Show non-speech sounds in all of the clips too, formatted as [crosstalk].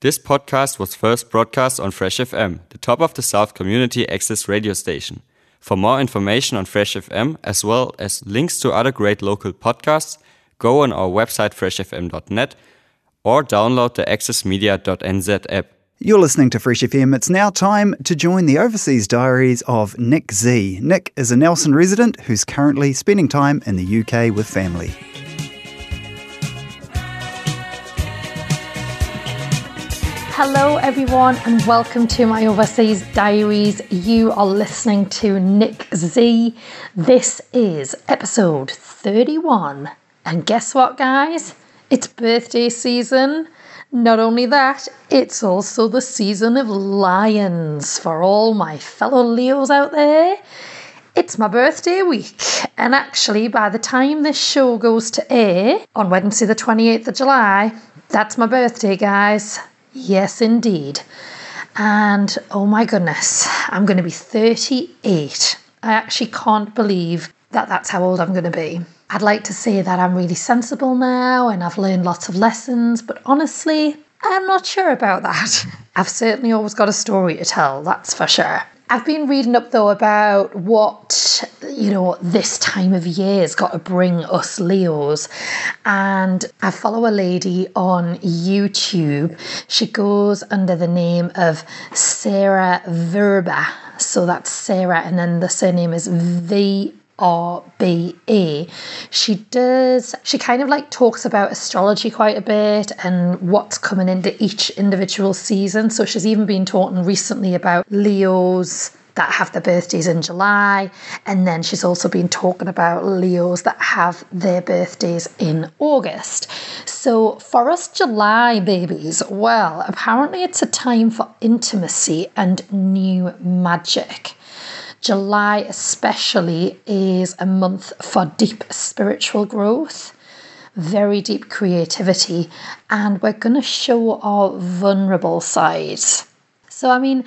This podcast was first broadcast on Fresh FM, the top of the South community access radio station. For more information on Fresh FM, as well as links to other great local podcasts, go on our website freshfm.net or download the accessmedia.nz app. You're listening to Fresh FM. It's now time to join the overseas diaries of Nic Zee. Nic is a Nelson resident who's currently spending time in the UK with family. Hello, everyone, and welcome to my Overseas Diaries. You are listening to Nic Zee. This is episode 31. And guess what, guys? It's birthday season. Not only that, it's also the season of lions for all my fellow Leos out there. It's my birthday week, and actually, by the time this show goes to air on Wednesday, the 28th of July, that's my birthday, guys. Yes, indeed. And oh my goodness, I'm going to be 38. I actually can't believe that that's how old I'm going to be. I'd like to say that I'm really sensible now and I've learned lots of lessons, but honestly, I'm not sure about that. [laughs] I've certainly always got a story to tell, that's for sure. I've been reading up though about what, you know, this time of year has got to bring us Leos. And I follow a lady on YouTube. She goes under the name of Sarah Vrba. So that's Sarah, and then the surname is V RBA, she does, she kind of like talks about astrology quite a bit and what's coming into each individual season. So she's even been talking recently about Leos that have their birthdays in July. And then she's also been talking about Leos that have their birthdays in August. So for us July babies, well, apparently it's a time for intimacy and new magic. July, especially, is a month for deep spiritual growth, very deep creativity, and we're going to show our vulnerable sides. So, I mean,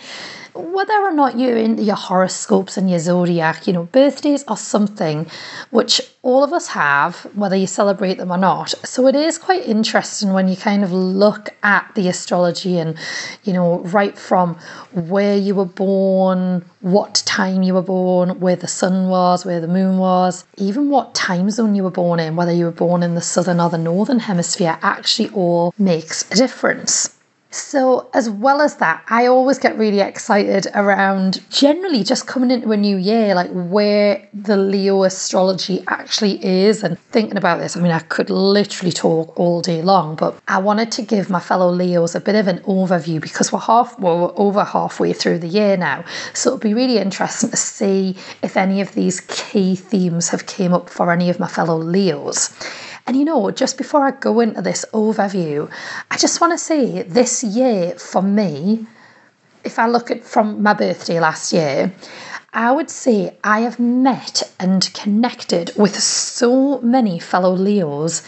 whether or not you're into your horoscopes and your zodiac, you know, birthdays are something which all of us have, whether you celebrate them or not. So it is quite interesting when you kind of look at the astrology and, you know, right from where you were born, what time you were born, where the sun was, where the moon was, even what time zone you were born in, whether you were born in the southern or the northern hemisphere, actually all makes a difference. So, as well as that, I always get really excited around generally just coming into a new year, like where the Leo astrology actually is, and thinking about this. I mean, I could literally talk all day long, but I wanted to give my fellow Leos a bit of an overview because we're half, well, we're over halfway through the year now. So, it'll be really interesting to see if any of these key themes have came up for any of my fellow Leos. And you know, just before I go into this overview, I just want to say this year for me, if I look at from my birthday last year, I would say I have met and connected with so many fellow Leos.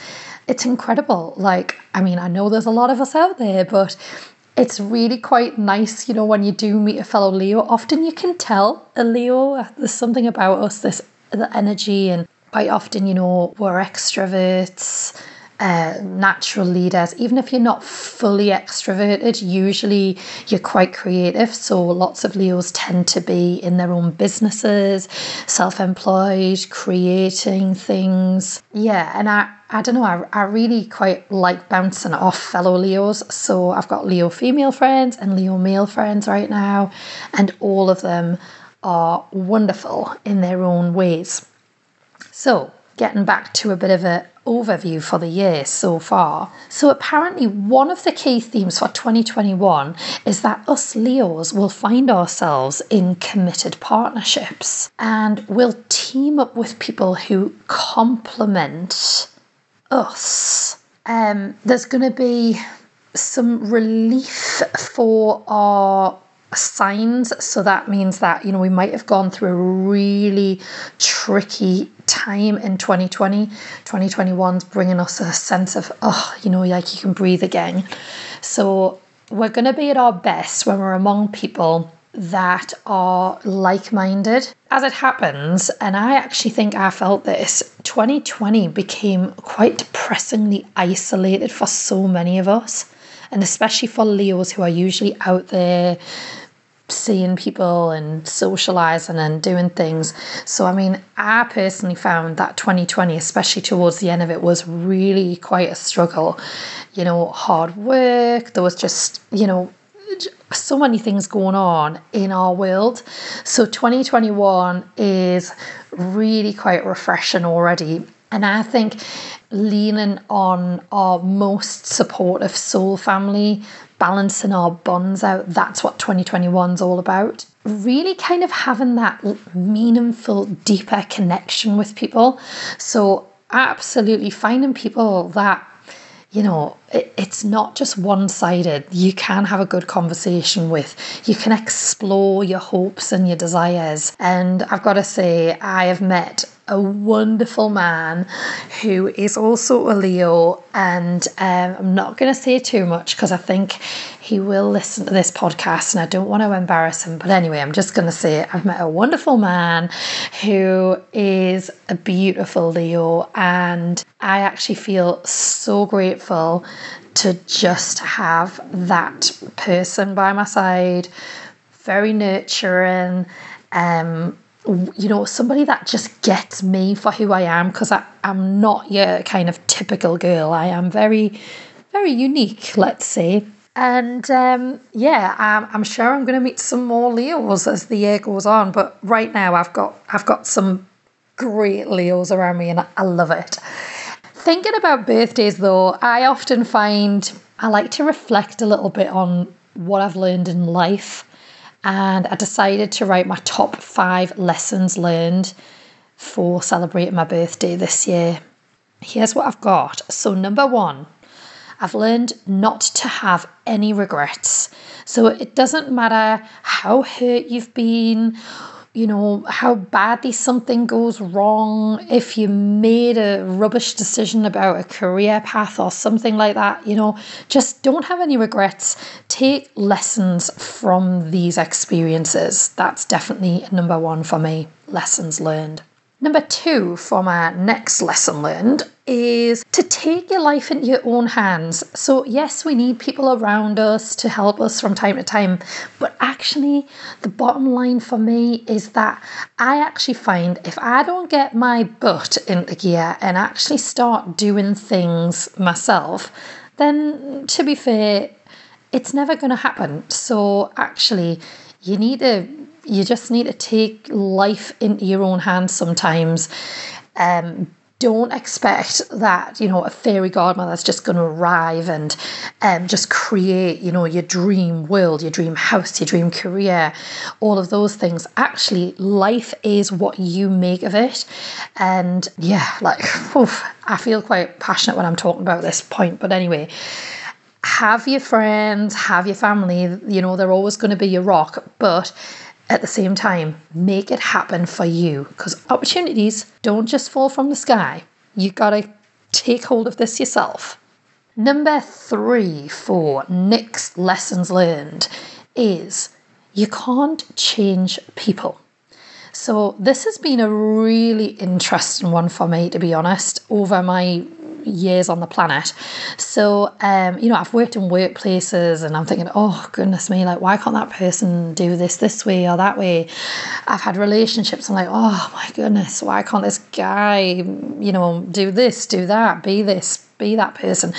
It's incredible. Like, I mean, I know there's a lot of us out there, but it's really quite nice, you know, when you do meet a fellow Leo. Often you can tell a Leo, uh, there's something about us, this the energy and quite often, you know, we're extroverts, uh, natural leaders. Even if you're not fully extroverted, usually you're quite creative. So lots of Leos tend to be in their own businesses, self employed, creating things. Yeah, and I, I don't know, I, I really quite like bouncing off fellow Leos. So I've got Leo female friends and Leo male friends right now, and all of them are wonderful in their own ways. So, getting back to a bit of an overview for the year so far. So, apparently, one of the key themes for 2021 is that us Leos will find ourselves in committed partnerships and we'll team up with people who complement us. Um, there's going to be some relief for our signs. So that means that, you know, we might have gone through a really tricky time in 2020. 2021's bringing us a sense of, oh, you know, like you can breathe again. So we're going to be at our best when we're among people that are like minded. As it happens, and I actually think I felt this, 2020 became quite depressingly isolated for so many of us And especially for Leos who are usually out there seeing people and socializing and doing things. So, I mean, I personally found that 2020, especially towards the end of it, was really quite a struggle. You know, hard work, there was just, you know, so many things going on in our world. So 2021 is really quite refreshing already. And I think leaning on our most supportive soul family, balancing our bonds out, that's what 2021 is all about. Really kind of having that meaningful, deeper connection with people. So, absolutely finding people that you know, it, it's not just one sided. You can have a good conversation with, you can explore your hopes and your desires. And I've got to say, I have met a wonderful man who is also a Leo. And um, I'm not going to say too much because I think he will listen to this podcast and I don't want to embarrass him. But anyway, I'm just going to say I've met a wonderful man who is a beautiful Leo. And I actually feel so grateful to just have that person by my side, very nurturing. Um, you know, somebody that just gets me for who I am because I'm not your kind of typical girl. I am very, very unique, let's say. And um, yeah, I'm, I'm sure I'm going to meet some more Leos as the year goes on. But right now, I've got I've got some great Leos around me, and I, I love it. Thinking about birthdays, though, I often find I like to reflect a little bit on what I've learned in life and I decided to write my top five lessons learned for celebrating my birthday this year. Here's what I've got. So, number one, I've learned not to have any regrets. So, it doesn't matter how hurt you've been you know, how badly something goes wrong, if you made a rubbish decision about a career path or something like that, you know, just don't have any regrets. Take lessons from these experiences. That's definitely number one for me lessons learned. Number two for my next lesson learned is to take your life into your own hands. So, yes, we need people around us to help us from time to time, but actually, the bottom line for me is that I actually find if I don't get my butt into gear and actually start doing things myself, then to be fair, it's never going to happen. So, actually, you need to you just need to take life into your own hands sometimes. Um, don't expect that you know a fairy godmother is just going to arrive and um, just create you know your dream world your dream house your dream career. All of those things. Actually life is what you make of it. And yeah like oof, i feel quite passionate when i'm talking about this point. But anyway have your friends have your family. You know they're always going to be your rock. But at the same time, make it happen for you because opportunities don't just fall from the sky. You gotta take hold of this yourself. Number three for Nic's lessons learned is you can't change people. So, this has been a really interesting one for me, to be honest, over my years on the planet. So, um, you know, I've worked in workplaces and I'm thinking, oh, goodness me, like, why can't that person do this this way or that way? I've had relationships, I'm like, oh my goodness, why can't this guy, you know, do this, do that, be this, be that person?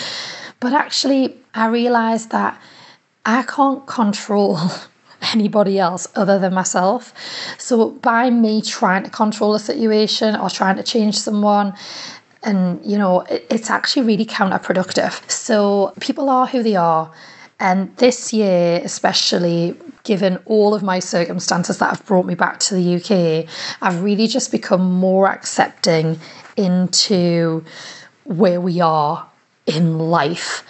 But actually, I realized that I can't control [laughs] anybody else other than myself. So by me trying to control a situation or trying to change someone, and you know it's actually really counterproductive. So people are who they are. And this year especially given all of my circumstances that have brought me back to the UK I've really just become more accepting into where we are in life.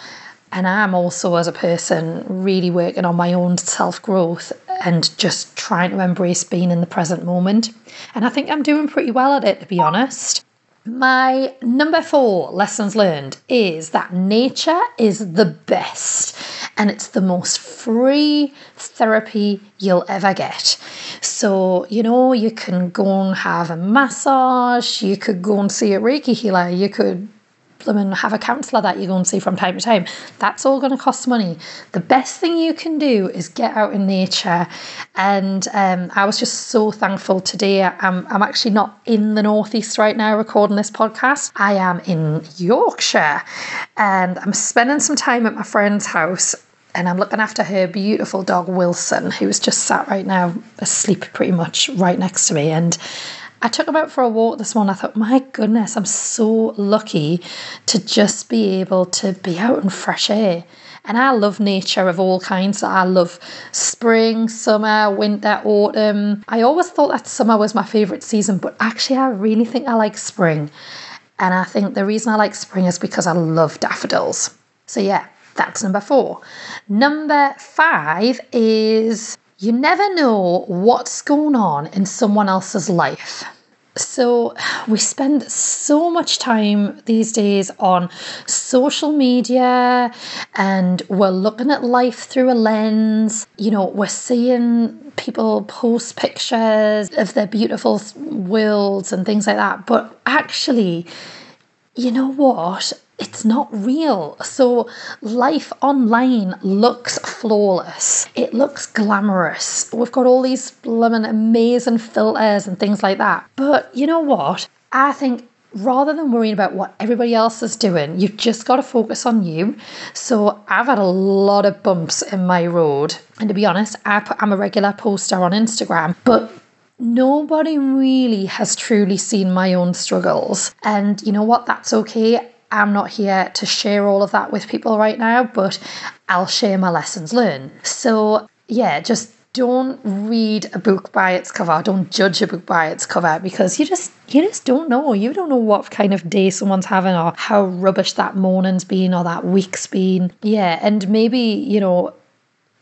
And I'm also as a person really working on my own self growth and just trying to embrace being in the present moment. And I think I'm doing pretty well at it to be honest my number four lessons learned is that nature is the best and it's the most free therapy you'll ever get. So, you know, you can go and have a massage, you could go and see a Reiki healer, you could them and have a counsellor that you go and see from time to time. That's all going to cost money. The best thing you can do is get out in nature. And um, I was just so thankful today. I'm, I'm actually not in the Northeast right now recording this podcast. I am in Yorkshire and I'm spending some time at my friend's house and I'm looking after her beautiful dog Wilson, who's just sat right now asleep pretty much right next to me. And I took him out for a walk this morning. I thought, my goodness, I'm so lucky to just be able to be out in fresh air. And I love nature of all kinds. I love spring, summer, winter, autumn. I always thought that summer was my favourite season, but actually, I really think I like spring. And I think the reason I like spring is because I love daffodils. So, yeah, that's number four. Number five is you never know what's going on in someone else's life. So, we spend so much time these days on social media and we're looking at life through a lens. You know, we're seeing people post pictures of their beautiful worlds and things like that. But actually, you know what? It's not real. So life online looks flawless. It looks glamorous. We've got all these blooming amazing filters and things like that. But you know what? I think rather than worrying about what everybody else is doing, you've just got to focus on you. So I've had a lot of bumps in my road. And to be honest, I am a regular poster on Instagram, but nobody really has truly seen my own struggles. And you know what? That's okay. I'm not here to share all of that with people right now, but I'll share my lessons learned. So, yeah, just don't read a book by its cover. Don't judge a book by its cover because you just you just don't know. You don't know what kind of day someone's having or how rubbish that morning's been or that week's been. Yeah, and maybe, you know,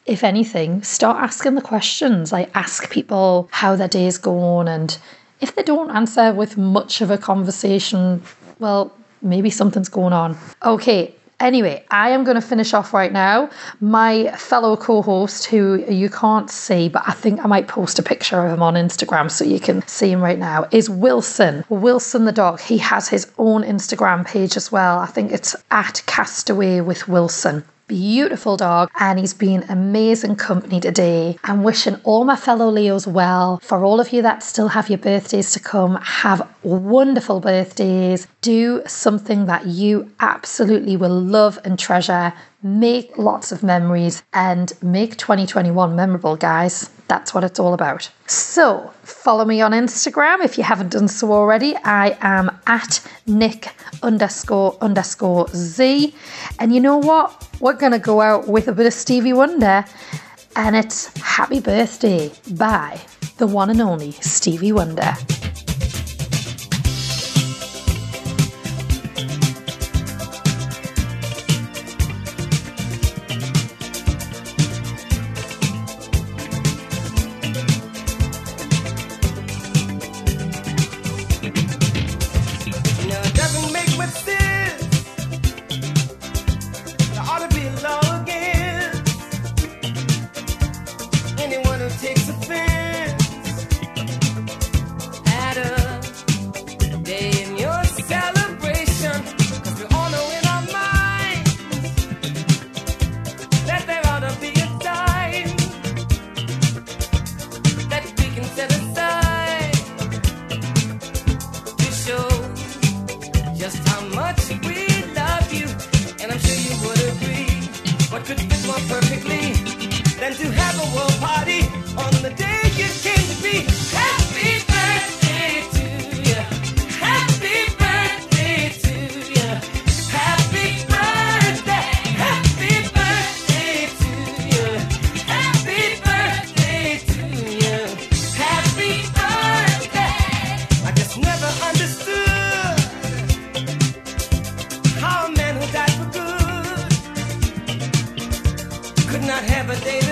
if anything, start asking the questions. Like ask people how their day's going and if they don't answer with much of a conversation, well, maybe something's going on. Okay, Anyway, I am going to finish off right now. My fellow co host, who you can't see, but I think I might post a picture of him on Instagram so you can see him right now, is Wilson. Wilson the dog. He has his own Instagram page as well. I think it's at Castaway with Wilson beautiful dog and he's been amazing company today. I'm wishing all my fellow Leos well. For all of you that still have your birthdays to come, have wonderful birthdays. Do something that you absolutely will love and treasure. Make lots of memories and make 2021 memorable, guys. That's what it's all about. So, follow me on Instagram if you haven't done so already. I am at Nick underscore underscore Z. And you know what? We're going to go out with a bit of Stevie Wonder. And it's Happy Birthday by the one and only Stevie Wonder. Everything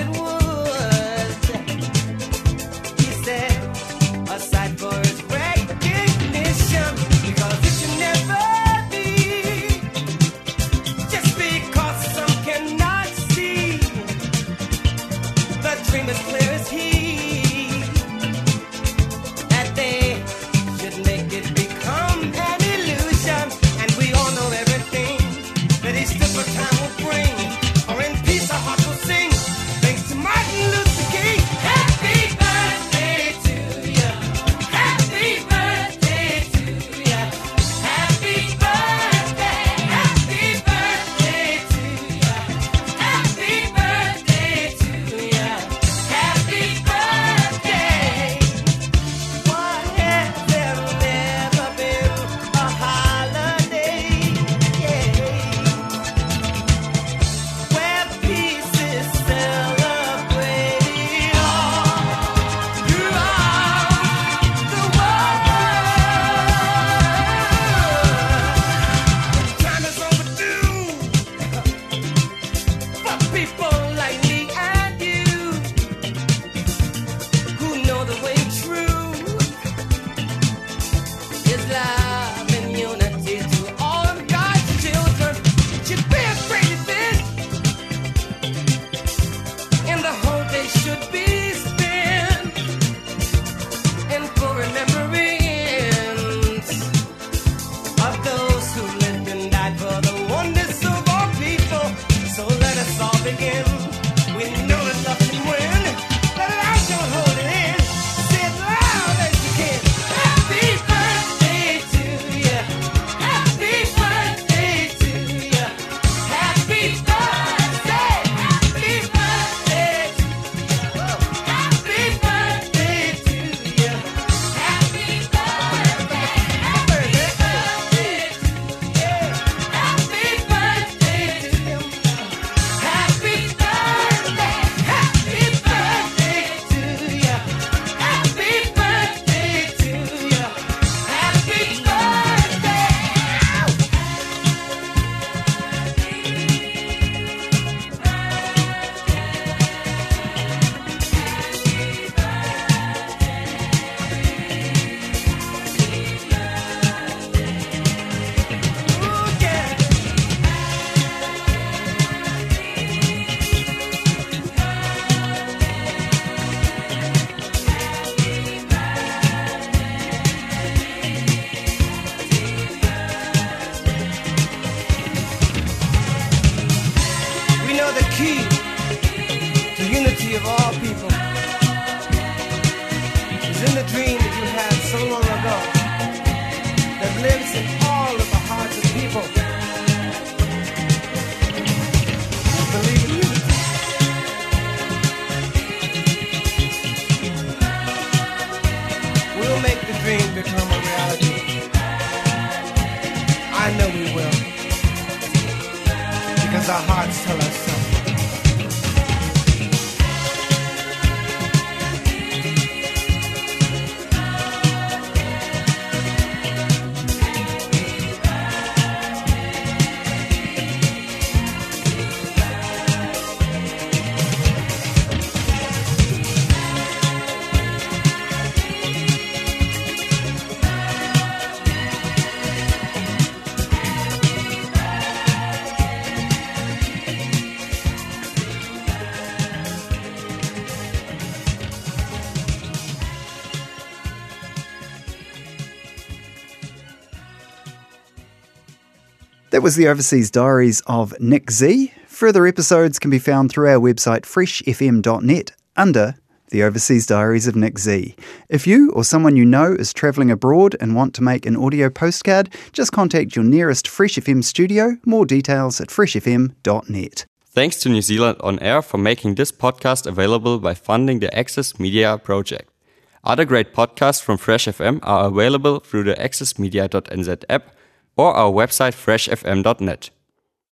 of all people is in the dream that you had so long ago that lives in all of the hearts of people. Believe. We'll make the dream become a reality. I know we will. Because our hearts tell us so. That was the Overseas Diaries of Nic Zee. Further episodes can be found through our website freshfm.net under the Overseas Diaries of Nic Zee. If you or someone you know is travelling abroad and want to make an audio postcard, just contact your nearest Fresh FM studio. More details at freshfm.net. Thanks to New Zealand On Air for making this podcast available by funding the Access Media project. Other great podcasts from Fresh FM are available through the accessmedia.nz app or our website freshfm.net.